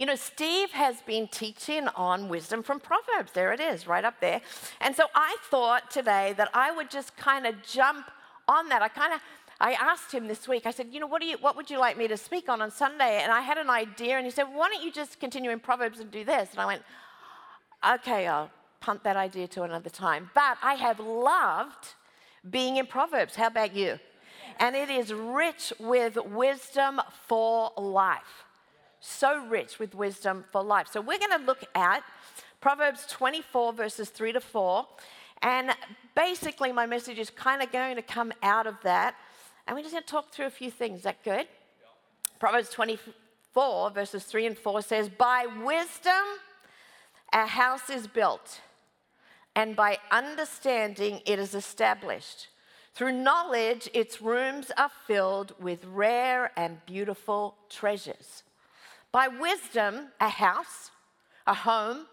You know, Steve has been teaching on wisdom from Proverbs. There it is, right up there. And so I thought today that I would just kind of jump on that. I kind of I asked him this week, I said, you know, what, do you, what would you like me to speak on on Sunday? And I had an idea, and he said, why don't you just continue in Proverbs and do this? And I went, okay, I'll punt that idea to another time. But I have loved being in Proverbs. How about you? And it is rich with wisdom for life. So rich with wisdom for life. So we're going to look at Proverbs 24, verses 3 to 4. And basically, my message is kind of going to come out of that. And we're just going to talk through a few things. Is that good? Proverbs 24, verses 3 and 4 says, By wisdom a house is built, and by understanding it is established. Through knowledge, its rooms are filled with rare and beautiful treasures. By wisdom, a house, a home,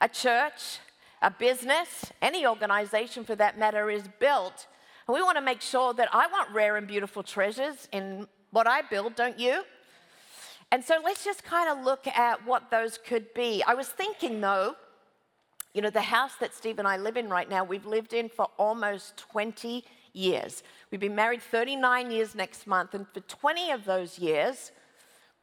a church, a business, any organization for that matter, is built and we want to make sure that I want rare and beautiful treasures in what I build, don't you? And so let's just kind of look at what those could be. I was thinking though, you know, the house that Steve and I live in right now, we've lived in for almost 20 years. We've been married 39 years next month, and for 20 of those years,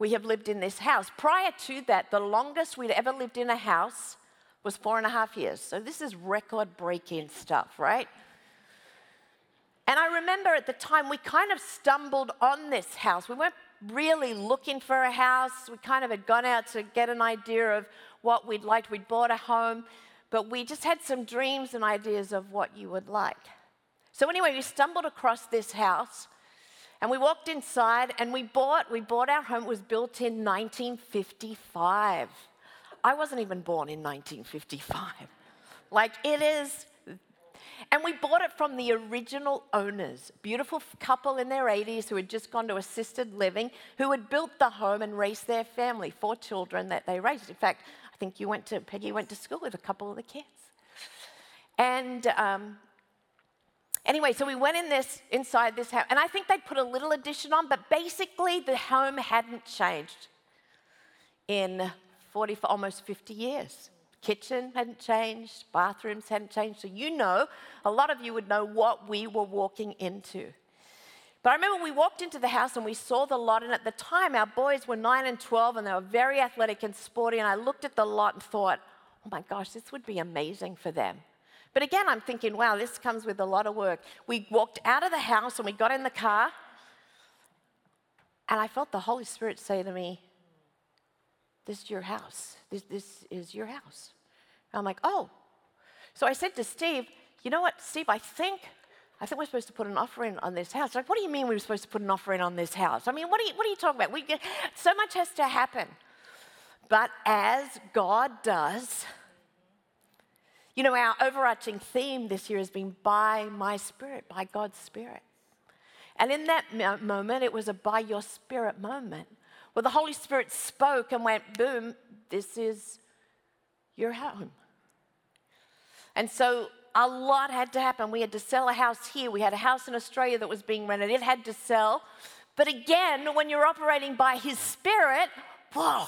we have lived in this house. Prior to that, the longest we'd ever lived in a house was four and a half years. So this is record breaking stuff, right? And I remember at the time we kind of stumbled on this house. We weren't really looking for a house. We kind of had gone out to get an idea of what we'd like. We'd bought a home, but we just had some dreams and ideas of what you would like. So anyway, we stumbled across this house and we walked inside and we bought we bought our home it was built in 1955. I wasn't even born in 1955. Like it is and we bought it from the original owners, beautiful couple in their 80s who had just gone to assisted living, who had built the home and raised their family, four children that they raised. In fact, I think you went to, Peggy went to school with a couple of the kids. And um, anyway, so we went in this, inside this house, and I think they put a little addition on, but basically the home hadn't changed in 40, for almost 50 years. Kitchen hadn't changed, bathrooms hadn't changed. So you know, a lot of you would know what we were walking into. But I remember we walked into the house and we saw the lot, and at the time our boys were 9 and 12 and they were very athletic and sporty. And I looked at the lot and thought, oh my gosh, this would be amazing for them. But again, I'm thinking, wow, this comes with a lot of work. We walked out of the house and we got in the car, and I felt the Holy Spirit say to me, This is your house. This, this is your house. And I'm like, oh. So I said to Steve, you know what, Steve, I think I think we're supposed to put an offering on this house. Like, what do you mean we were supposed to put an offering on this house? I mean, what are you, what are you talking about? We get, so much has to happen. But as God does, you know, our overarching theme this year has been by my spirit, by God's spirit. And in that moment, it was a by your spirit moment where the Holy Spirit spoke and went, boom, this is your home. And so a lot had to happen. We had to sell a house here. We had a house in Australia that was being rented. It had to sell. But again, when you're operating by His Spirit, whoa,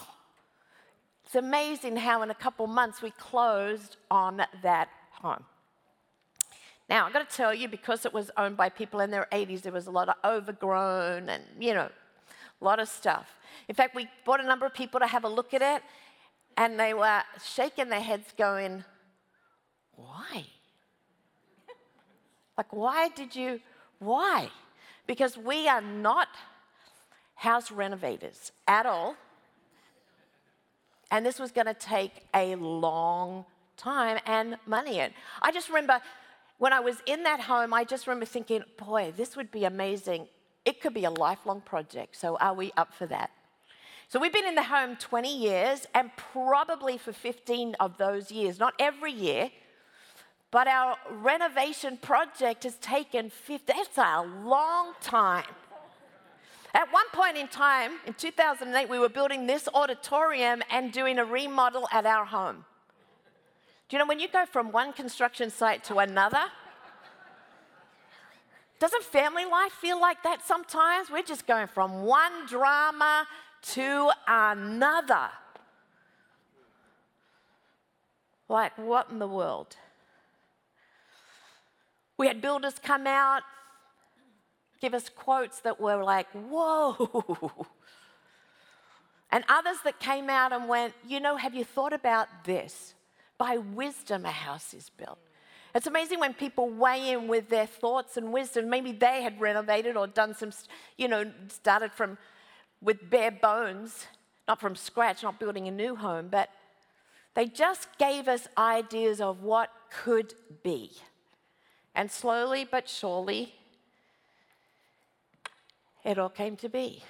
it's amazing how in a couple months we closed on that home. Now, I've got to tell you, because it was owned by people in their 80s, there was a lot of overgrown and, you know, a lot of stuff. In fact, we brought a number of people to have a look at it, and they were shaking their heads, going, Why? like, why did you, why? Because we are not house renovators at all. And this was going to take a long time and money. And I just remember when I was in that home, I just remember thinking, boy, this would be amazing. It could be a lifelong project. So are we up for that? So we've been in the home 20 years, and probably for 15 of those years, not every year, but our renovation project has taken 50, that's a long time. At one point in time, in 2008, we were building this auditorium and doing a remodel at our home. Do you know when you go from one construction site to another? Doesn't family life feel like that sometimes? We're just going from one drama to another. Like, what in the world? We had builders come out, give us quotes that were like, whoa. And others that came out and went, you know, have you thought about this? By wisdom, a house is built. It's amazing when people weigh in with their thoughts and wisdom. Maybe they had renovated or done some, you know, started from with bare bones, not from scratch, not building a new home, but they just gave us ideas of what could be. And slowly but surely, it all came to be.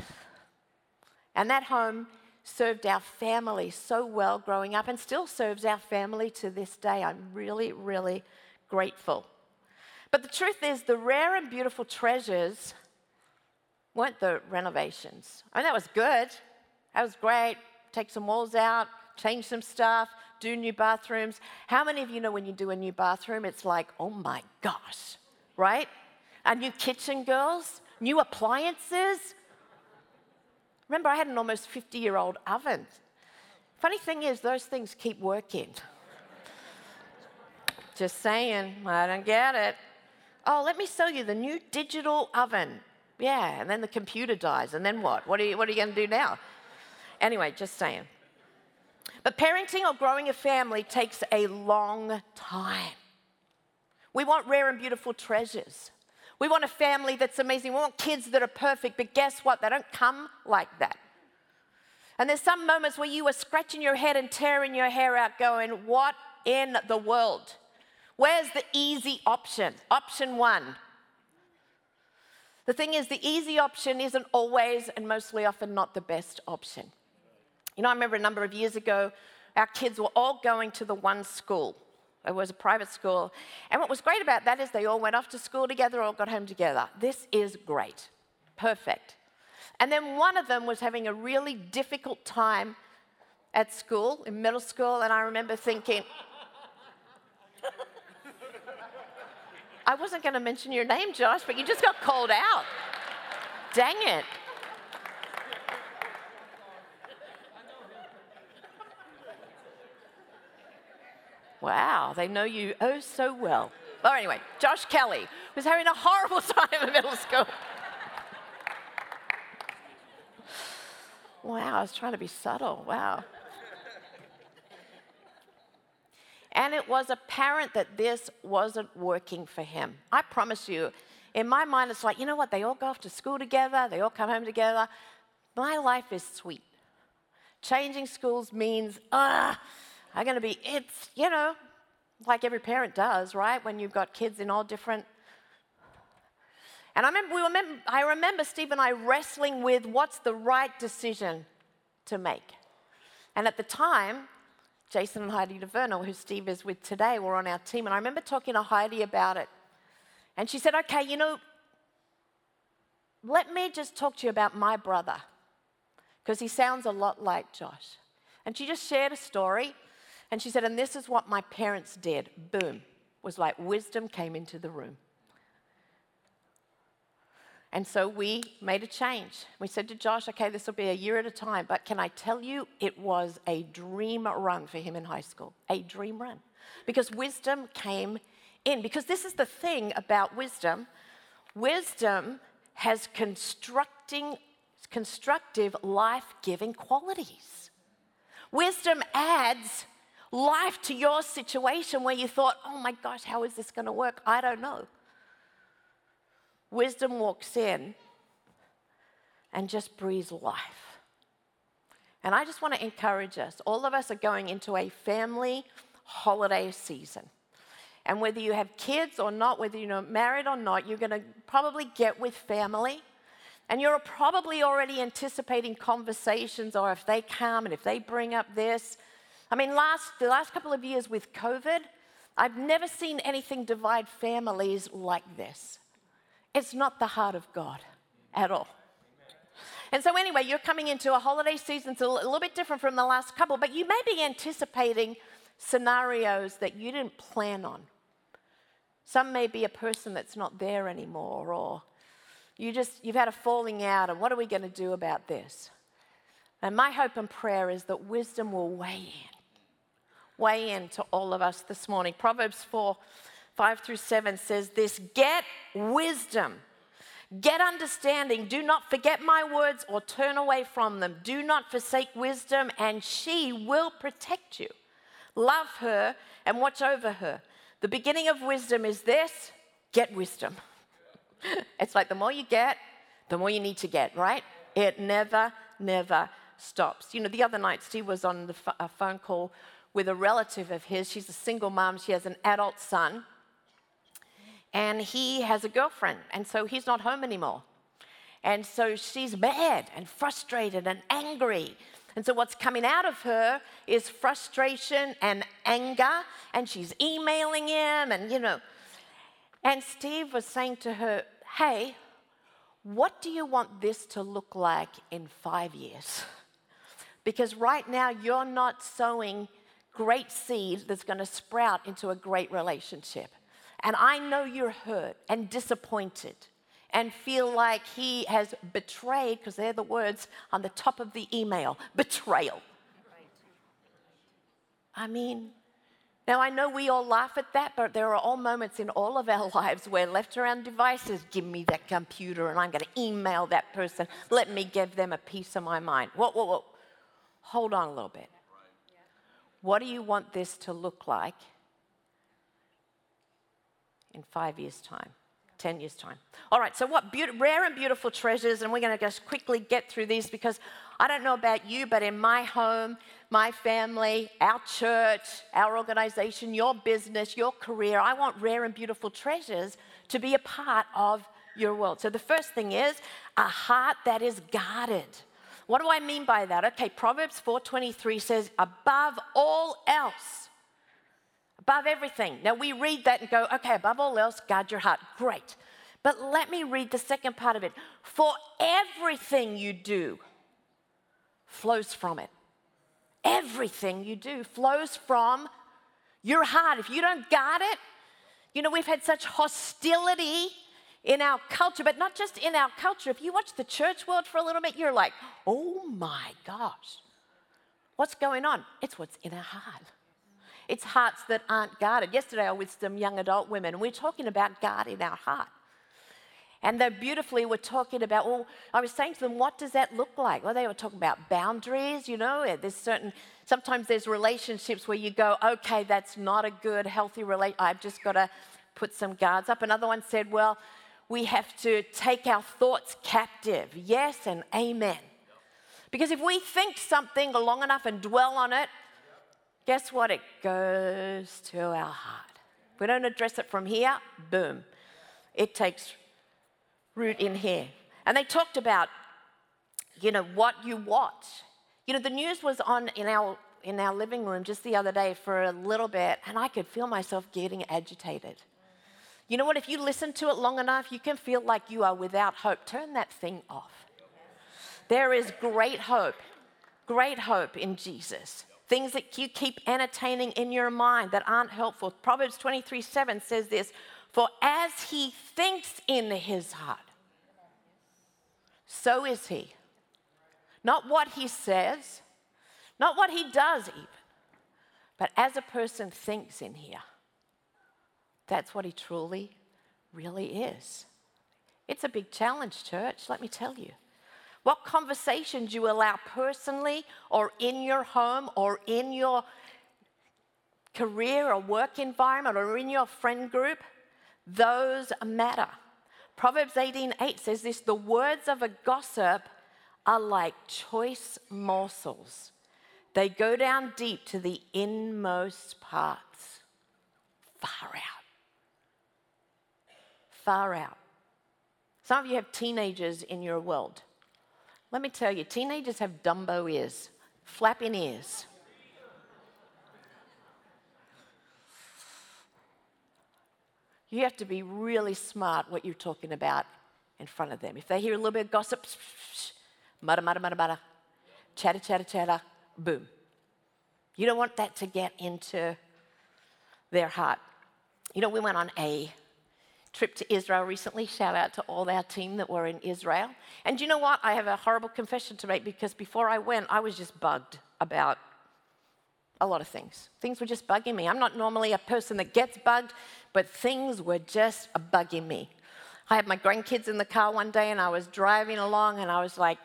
And that home served our family so well growing up and still serves our family to this day. I'm really, really grateful. But the truth is, the rare and beautiful treasures weren't the renovations. I mean, that was good. That was great. Take some walls out, change some stuff, do new bathrooms. How many of you know when you do a new bathroom, it's like, oh my gosh, right? A new kitchen, girls, new appliances. Remember, I had an almost 50 year old oven. Funny thing is, those things keep working. Just saying, I don't get it. Oh, let me sell you the new digital oven. Yeah, and then the computer dies, and then what? What are you, what are you going to do now? Anyway, just saying. But parenting or growing a family takes a long time. We want rare and beautiful treasures. We want a family that's amazing. We want kids that are perfect, but guess what? They don't come like that. And there's some moments where you are scratching your head and tearing your hair out, going, What in the world? Where's the easy option? Option one. The thing is, the easy option isn't always and mostly often not the best option. You know, I remember a number of years ago, our kids were all going to the one school. It was a private school. And what was great about that is they all went off to school together, all got home together. This is great. Perfect. And then one of them was having a really difficult time at school, in middle school, and I remember thinking, I wasn't going to mention your name, Josh, but you just got called out. Dang it. Wow, they know you oh so well. Well, anyway, Josh Kelly was having a horrible time in middle school. wow, I was trying to be subtle. Wow. And it was apparent that this wasn't working for him. I promise you, in my mind, it's like, you know what? They all go off to school together, they all come home together. My life is sweet. Changing schools means, ah, I'm going to be, it's, you know, like every parent does, right? When you've got kids in all different. And I remember, we remember, I remember Steve and I wrestling with what's the right decision to make. And at the time, Jason and Heidi DeVernal, who Steve is with today, were on our team. And I remember talking to Heidi about it. And she said, Okay, you know, let me just talk to you about my brother, because he sounds a lot like Josh. And she just shared a story and she said, and this is what my parents did. Boom. Was like wisdom came into the room. And so we made a change. We said to Josh, okay, this will be a year at a time, but can I tell you, it was a dream run for him in high school. A dream run. Because wisdom came in. Because this is the thing about wisdom wisdom has constructing, constructive, life giving qualities. Wisdom adds life to your situation where you thought, oh my gosh, how is this going to work? I don't know. Wisdom walks in and just breathes life. And I just want to encourage us. All of us are going into a family holiday season. And whether you have kids or not, whether you're married or not, you're going to probably get with family. And you're probably already anticipating conversations, or if they come and if they bring up this, I mean, last, the last couple of years with COVID, I've never seen anything divide families like this. It's not the heart of God at all. And so, anyway, you're coming into a holiday season, it's a little bit different from the last couple, but you may be anticipating scenarios that you didn't plan on. Some may be a person that's not there anymore, or you just you've had a falling out, and what are we going to do about this? And my hope and prayer is that wisdom will weigh in weigh in to all of us this morning. Proverbs 4 5 through 7 says this Get wisdom. Get understanding. Do not forget my words or turn away from them. Do not forsake wisdom, and she will protect you. Love her and watch over her. The beginning of wisdom is this get wisdom. it's like the more you get, the more you need to get, right? It never, never stops. You know, the other night, Steve was on the f- a phone call with a relative of his. She's a single mom, she has an adult son, and he has a girlfriend, and so he's not home anymore. And so she's mad and frustrated and angry. And so, what's coming out of her is frustration and anger, and she's emailing him, and you know. And Steve was saying to her, Hey, what do you want this to look like in five years? Because right now, you're not sowing great seed that's going to sprout into a great relationship. And I know you're hurt and disappointed and feel like he has betrayed, because they're the words on the top of the email betrayal. I mean, now I know we all laugh at that, but there are all moments in all of our lives where left around devices, give me that computer and I'm going to email that person. Let me give them a piece of my mind. Whoa, whoa, whoa. Hold on a little bit. What do you want this to look like in five years' time? 10 years' time. All right, so what be- rare and beautiful treasures, and we're going to just quickly get through these because I don't know about you, but in my home, my family, our church, our organization, your business, your career, I want rare and beautiful treasures to be a part of your world. So the first thing is a heart that is guarded. What do I mean by that? Okay, Proverbs 4:23 says above all else above everything. Now we read that and go, okay, above all else, guard your heart. Great. But let me read the second part of it. For everything you do flows from it. Everything you do flows from your heart. If you don't guard it, you know, we've had such hostility in our culture, but not just in our culture. If you watch the church world for a little bit, you're like, oh my gosh, what's going on? It's what's in our heart. It's hearts that aren't guarded. Yesterday, I was with some young adult women, and we are talking about guarding our heart. And they beautifully were talking about, well, I was saying to them, what does that look like? Well, they were talking about boundaries, you know, there's certain, sometimes there's relationships where you go, okay, that's not a good, healthy relate. I've just got to put some guards up. Another one said, well, we have to take our thoughts captive. Yes and amen. Because if we think something long enough and dwell on it, guess what? It goes to our heart. If we don't address it from here, boom, it takes root in here. And they talked about, you know, what you watch. You know, the news was on in our in our living room just the other day for a little bit, and I could feel myself getting agitated. You know what? If you listen to it long enough, you can feel like you are without hope. Turn that thing off. There is great hope, great hope in Jesus things that you keep entertaining in your mind that aren't helpful. Proverbs 23 7 says this For as he thinks in his heart, so is he. Not what he says, not what he does, even, but as a person thinks in here. That's what he truly, really is. It's a big challenge, church, let me tell you. What conversations you allow personally or in your home or in your career or work environment or in your friend group, those matter. Proverbs 18:8 says this, the words of a gossip are like choice morsels. They go down deep to the inmost parts. Far out. Far out. Some of you have teenagers in your world. Let me tell you, teenagers have Dumbo ears, flapping ears. You have to be really smart what you're talking about in front of them. If they hear a little bit of gossip, mutter, mutter, mutter, mutter, chatter, chatter, chatter, boom. You don't want that to get into their heart. You know, we went on a trip to Israel recently. Shout out to all our team that were in Israel. And you know what? I have a horrible confession to make because before I went, I was just bugged about a lot of things. Things were just bugging me. I'm not normally a person that gets bugged, but things were just bugging me. I had my grandkids in the car one day and I was driving along and I was like,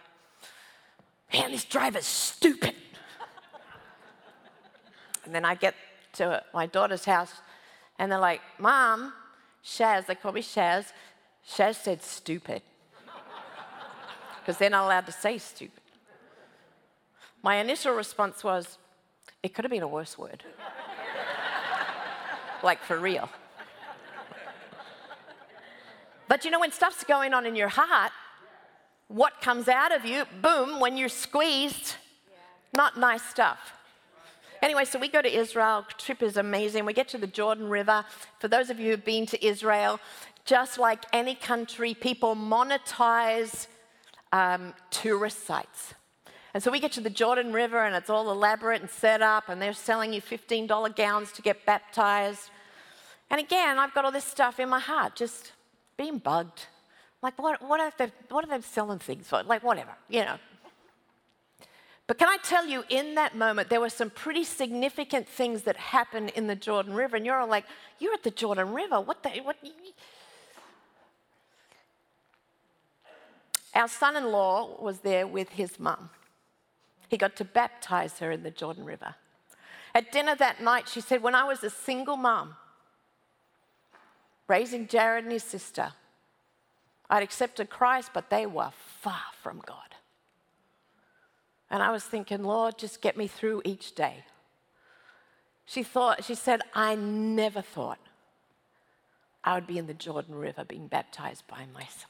man, this driver's stupid. and then I get to my daughter's house and they're like, Mom, Shaz, they call me Shaz. Shaz said stupid. Because they're not allowed to say stupid. My initial response was, it could have been a worse word. like for real. But you know, when stuff's going on in your heart, what comes out of you, boom, when you're squeezed, not nice stuff. Anyway, so we go to Israel. Trip is amazing. We get to the Jordan River. For those of you who've been to Israel, just like any country, people monetize um, tourist sites. And so we get to the Jordan River and it's all elaborate and set up, and they're selling you $15 gowns to get baptized. And again, I've got all this stuff in my heart, just being bugged. Like, what, what, are, they, what are they selling things for? Like, whatever, you know. But can I tell you, in that moment, there were some pretty significant things that happened in the Jordan River. And you're all like, you're at the Jordan River. What the? What? Our son in law was there with his mum. He got to baptize her in the Jordan River. At dinner that night, she said, When I was a single mum, raising Jared and his sister, I'd accepted Christ, but they were far from God. And I was thinking, Lord, just get me through each day. She thought, she said, I never thought I would be in the Jordan River being baptized by my son.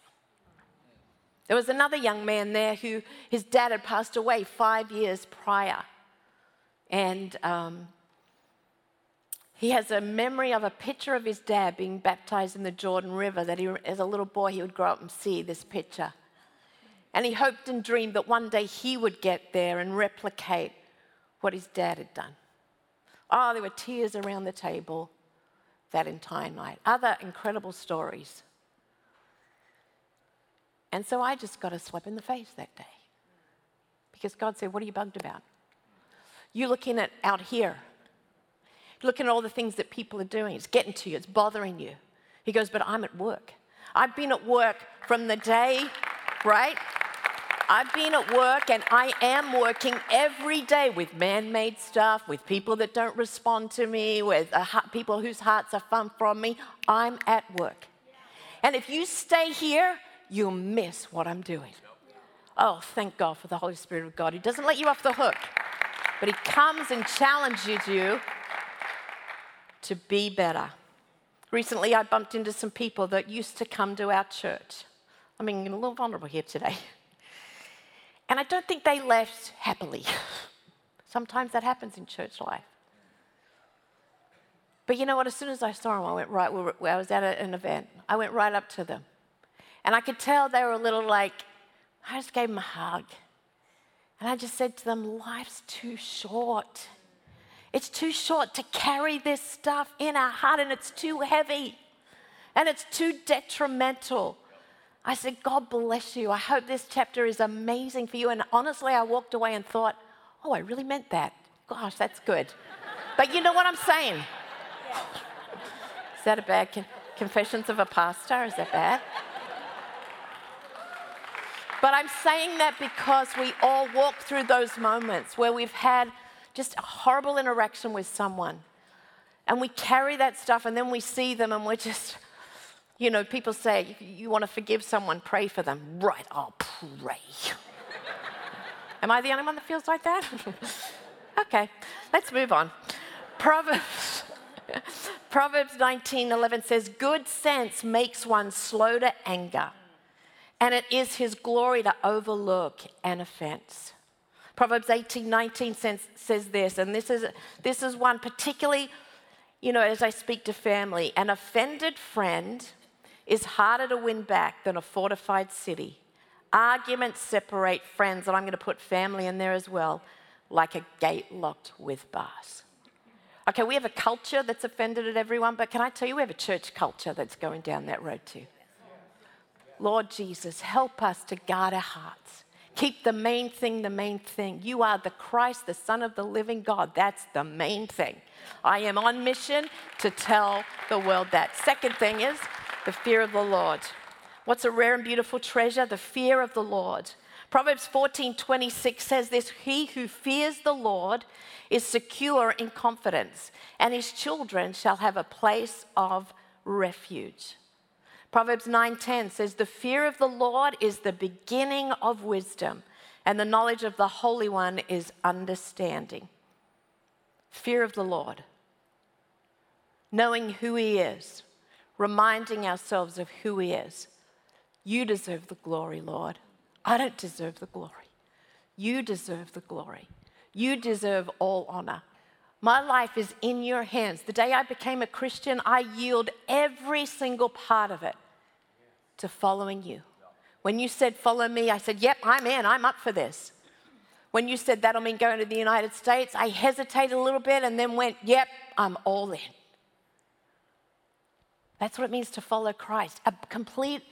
There was another young man there who his dad had passed away five years prior. And um, he has a memory of a picture of his dad being baptized in the Jordan River that he, as a little boy he would grow up and see this picture. And he hoped and dreamed that one day he would get there and replicate what his dad had done. Oh, there were tears around the table that entire night. Other incredible stories. And so I just got a slap in the face that day. Because God said, What are you bugged about? You're looking at out here. looking at all the things that people are doing. It's getting to you, it's bothering you. He goes, But I'm at work. I've been at work from the day, right? I've been at work and I am working every day with man made stuff, with people that don't respond to me, with uh, people whose hearts are far from me. I'm at work. And if you stay here, you'll miss what I'm doing. Oh, thank God for the Holy Spirit of God. He doesn't let you off the hook, but He comes and challenges you to be better. Recently, I bumped into some people that used to come to our church. I mean, a little vulnerable here today. And I don't think they left happily. Sometimes that happens in church life. But you know what? As soon as I saw them, I went right. where I was at an event. I went right up to them. And I could tell they were a little like, I just gave them a hug. And I just said to them, Life's too short. It's too short to carry this stuff in our heart, and it's too heavy, and it's too detrimental. I said, God bless you. I hope this chapter is amazing for you. And honestly, I walked away and thought, oh, I really meant that. Gosh, that's good. but you know what I'm saying? Is that a bad con- confessions of a pastor? Is that bad? But I'm saying that because we all walk through those moments where we've had just a horrible interaction with someone. And we carry that stuff and then we see them and we're just, you know, people say, you want to forgive someone, pray for them. Right, I'll pray. Am I the only one that feels like that? okay, let's move on. Proverbs. Proverbs 19:11 says, "Good sense makes one slow to anger." and it is his glory to overlook an offense. Proverbs 18:19 says, says this, and this is, this is one particularly, you know, as I speak to family an offended friend is harder to win back than a fortified city. Arguments separate friends, and I'm going to put family in there as well, like a gate locked with bars. Okay, we have a culture that's offended at everyone, but can I tell you, we have a church culture that's going down that road too. Lord Jesus, help us to guard our hearts, Keep the main thing the main thing. You are the Christ, the Son of the living God. That's the main thing. I am on mission to tell the world that. Second thing is the fear of the Lord. What's a rare and beautiful treasure? The fear of the Lord. Proverbs 14 26 says this He who fears the Lord is secure in confidence, and his children shall have a place of refuge. Proverbs 9:10 says the fear of the Lord is the beginning of wisdom and the knowledge of the Holy One is understanding. Fear of the Lord. Knowing who he is, reminding ourselves of who he is. You deserve the glory, Lord. I don't deserve the glory. You deserve the glory. You deserve all honor. My life is in your hands. The day I became a Christian, I yield every single part of it to following you. When you said, Follow me, I said, Yep, I'm in, I'm up for this. When you said that'll mean going to the United States, I hesitated a little bit and then went, Yep, I'm all in. That's what it means to follow Christ a complete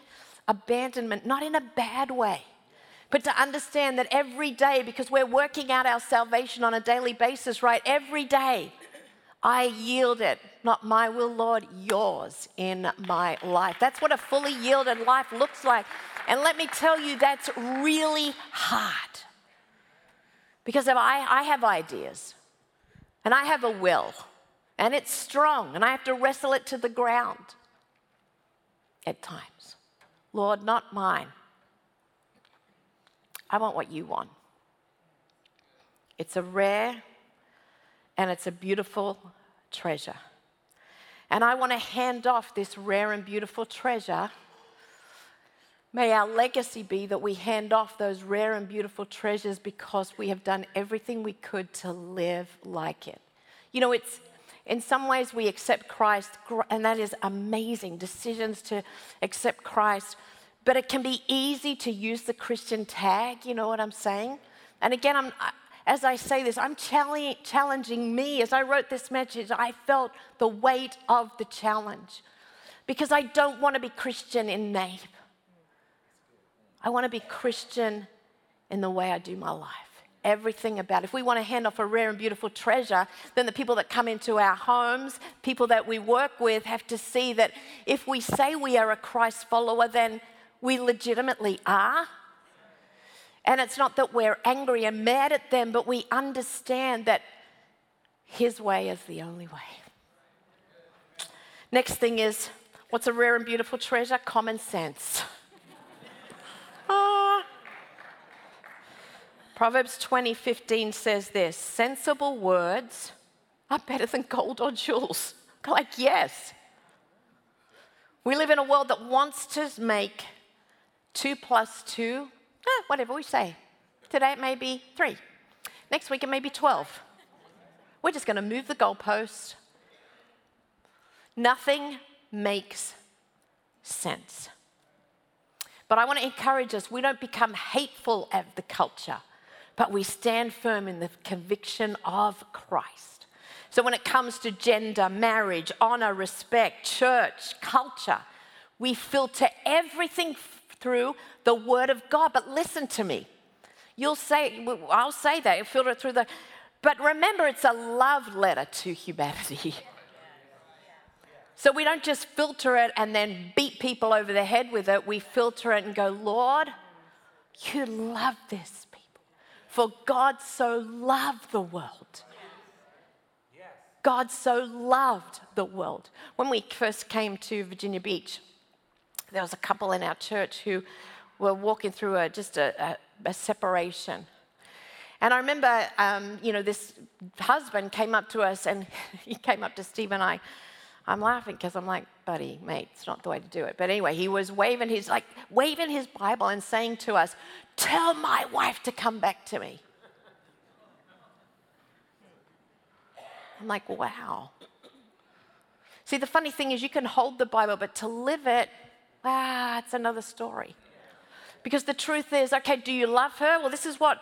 abandonment, not in a bad way, but to understand that every day, because we're working out our salvation on a daily basis, right? Every day, I yield it, not my will, Lord, yours in my life. That's what a fully yielded life looks like. And let me tell you, that's really hard. Because I, I have ideas and I have a will and it's strong and I have to wrestle it to the ground at times. Lord, not mine. I want what you want. It's a rare and it's a beautiful treasure. And I want to hand off this rare and beautiful treasure. May our legacy be that we hand off those rare and beautiful treasures because we have done everything we could to live like it. You know, it's in some ways we accept Christ, and that is amazing decisions to accept Christ. But it can be easy to use the Christian tag, you know what I'm saying? And again, I'm, as I say this, I'm challenging me. As I wrote this message, I felt the weight of the challenge because I don't want to be Christian in name. I want to be Christian in the way I do my life. Everything about. If we want to hand off a rare and beautiful treasure, then the people that come into our homes, people that we work with, have to see that if we say we are a Christ follower, then we legitimately are. And it's not that we're angry and mad at them, but we understand that His way is the only way. Next thing is what's a rare and beautiful treasure? Common sense. Proverbs 20:15 says this sensible words are better than gold or jewels. Like, yes. We live in a world that wants to make two plus two eh, whatever we say. Today it may be three. Next week it may be 12. We're just going to move the goalpost. Nothing makes sense. But I want to encourage us we don't become hateful of the culture, but we stand firm in the conviction of Christ. So when it comes to gender, marriage, honor, respect, church, culture, we filter everything through the Word of God. But listen to me. You'll say, I'll say that, you'll filter it through the, but remember, it's a love letter to humanity. So we don't just filter it and then beat people over the head with it. We filter it and go, Lord, you love this. For God so loved the world. God so loved the world. When we first came to Virginia Beach, there was a couple in our church who were walking through a, just a, a, a separation. And I remember, um, you know, this husband came up to us and he came up to Steve and I. I'm laughing because I'm like, buddy, mate, it's not the way to do it. But anyway, he was waving his, like, waving his Bible and saying to us, tell my wife to come back to me. I'm like, wow. See, the funny thing is, you can hold the Bible, but to live it, ah, it's another story. Because the truth is, okay, do you love her? Well, this is what,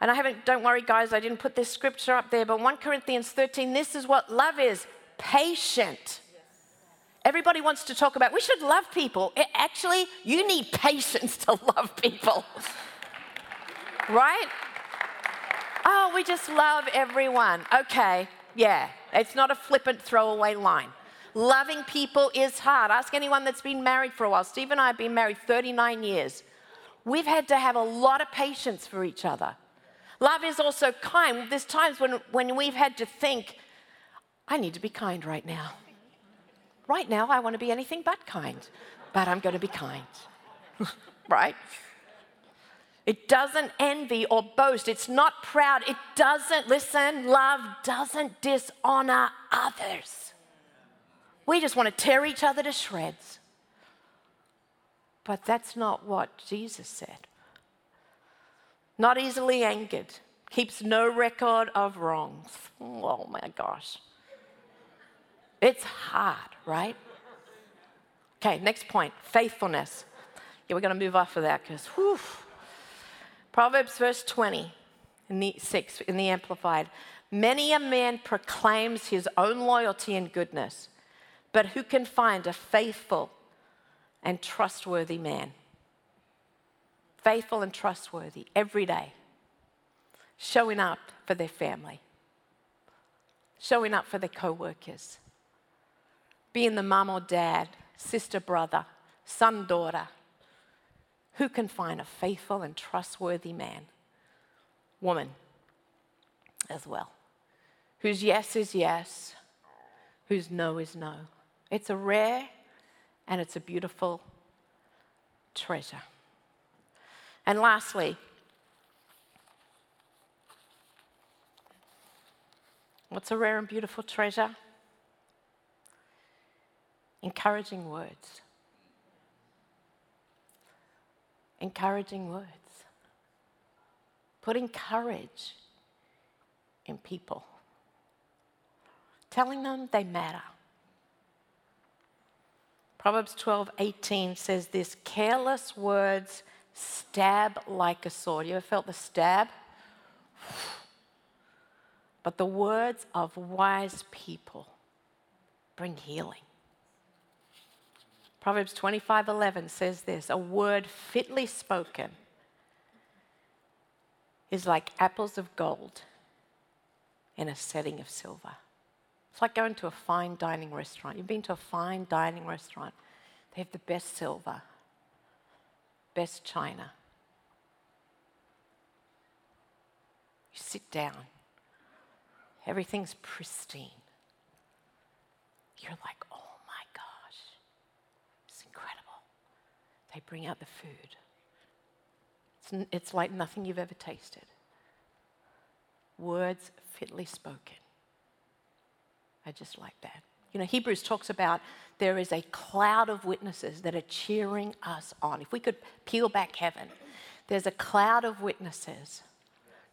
and I haven't, don't worry, guys, I didn't put this scripture up there, but 1 Corinthians 13, this is what love is patient. Everybody wants to talk about, we should love people. It, actually, you need patience to love people. right? Oh, we just love everyone. Okay, yeah, it's not a flippant throwaway line. Loving people is hard. Ask anyone that's been married for a while. Steve and I have been married 39 years. We've had to have a lot of patience for each other. Love is also kind. There's times when, when we've had to think, I need to be kind right now. Right now, I want to be anything but kind, but I'm going to be kind. right? It doesn't envy or boast. It's not proud. It doesn't, listen, love doesn't dishonor others. We just want to tear each other to shreds. But that's not what Jesus said. Not easily angered, keeps no record of wrongs. Oh my gosh. It's hard, right? Okay, next point faithfulness. Yeah, we're going to move off of that because, whew. Proverbs verse 20, in the 6, in the Amplified. Many a man proclaims his own loyalty and goodness but who can find a faithful and trustworthy man? Faithful and trustworthy every day, showing up for their family, showing up for their co workers, being the mum or dad, sister, brother, son, daughter. Who can find a faithful and trustworthy man? Woman as well. Whose yes is yes, whose no is no. It's a rare and it's a beautiful treasure. And lastly, what's a rare and beautiful treasure? Encouraging words. Encouraging words. Putting courage in people. Telling them they matter Proverbs 12, 18 says this careless words stab like a sword. You ever felt the stab? But the words of wise people bring healing. Proverbs 25:11 says this a word fitly spoken is like apples of gold in a setting of silver. It's like going to a fine dining restaurant. You've been to a fine dining restaurant, they have the best silver, best china. You sit down, everything's pristine. You're like, oh my gosh, it's incredible. They bring out the food. It's, it's like nothing you've ever tasted. Words fitly spoken I just like that. You know, Hebrews talks about there is a cloud of witnesses that are cheering us on. If we could peel back heaven, there's a cloud of witnesses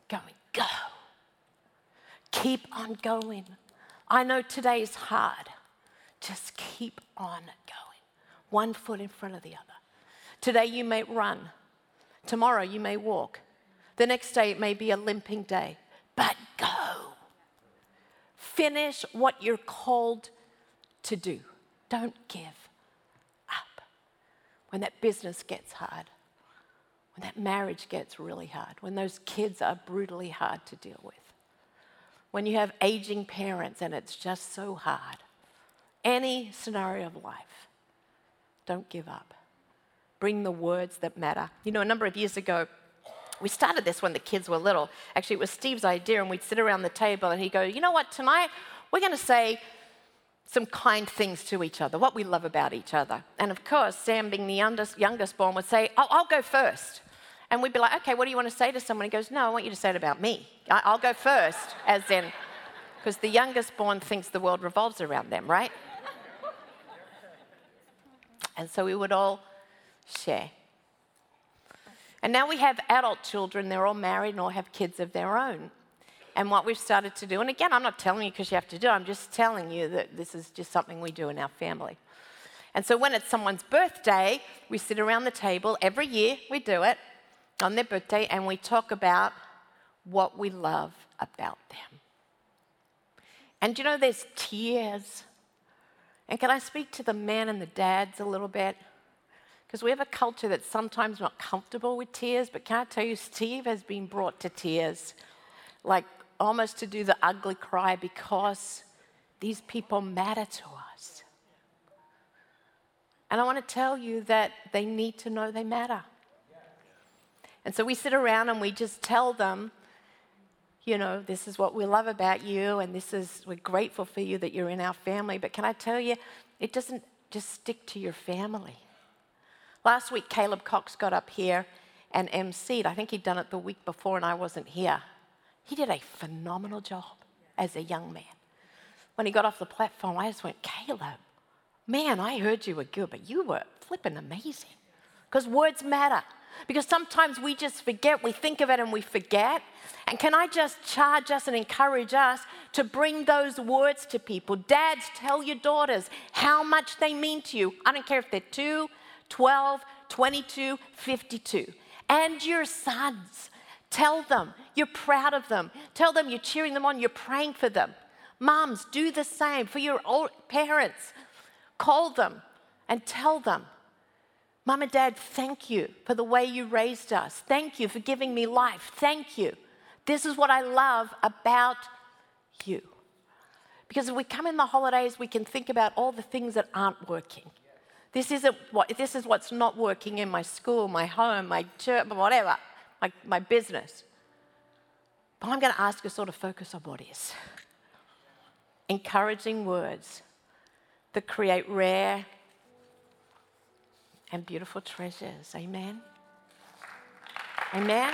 going, go. Keep on going. I know today is hard. Just keep on going. One foot in front of the other. Today you may run. Tomorrow you may walk. The next day it may be a limping day. But go. Finish what you're called to do. Don't give up. When that business gets hard, when that marriage gets really hard, when those kids are brutally hard to deal with, when you have aging parents and it's just so hard, any scenario of life, don't give up. Bring the words that matter. You know, a number of years ago, we started this when the kids were little. Actually, it was Steve's idea, and we'd sit around the table and he'd go, You know what, tonight we're going to say some kind things to each other, what we love about each other. And of course, Sam, being the youngest, youngest born, would say, I'll, I'll, go first. And we'd be like, Okay, what do you want to say to someone? He goes, No, I want you to say it about me. I, I'll go first, as in, because the youngest born thinks the world revolves around them, right? And so we would all share. And now we have adult children, they're all married and all have kids of their own. And what we've started to do, and again, I'm not telling you because you have to do it, I'm just telling you that this is just something we do in our family. And so when it's someone's birthday, we sit around the table every year, we do it on their birthday, and we talk about what we love about them. And you know, there's tears. And can I speak to the men and the dads a little bit? Because we have a culture that's sometimes not comfortable with tears, but can I tell you, Steve has been brought to tears, like almost to do the ugly cry because these people matter to us. And I want to tell you that they need to know they matter. And so we sit around and we just tell them, you know, this is what we love about you, and this is, we're grateful for you that you're in our family. But can I tell you, it doesn't just stick to your family. Last week, Caleb Cox got up here and emceed. I think he'd done it the week before, and I wasn't here. He did a phenomenal job as a young man. When he got off the platform, I just went, Caleb, man, I heard you were good, but you were flipping amazing. Because words matter. Because sometimes we just forget, we think of it and we forget. And can I just charge us and encourage us to bring those words to people? Dads, tell your daughters how much they mean to you. I don't care if they're 2, 12, 22, 52. And your sons, tell them you're proud of them. Tell them you're cheering them on, you're praying for them. Moms, do the same for your old parents. Call them and tell them Mom and Dad, thank you for the way you raised us. Thank you for giving me life. Thank you. This is what I love about you. Because if we come in the holidays, we can think about all the things that aren't working. This, isn't what, this is what's not working in my school, my home, my church, whatever, my, my business. But I'm going to ask you to sort of focus on what is. Encouraging words that create rare and beautiful treasures. Amen. Amen.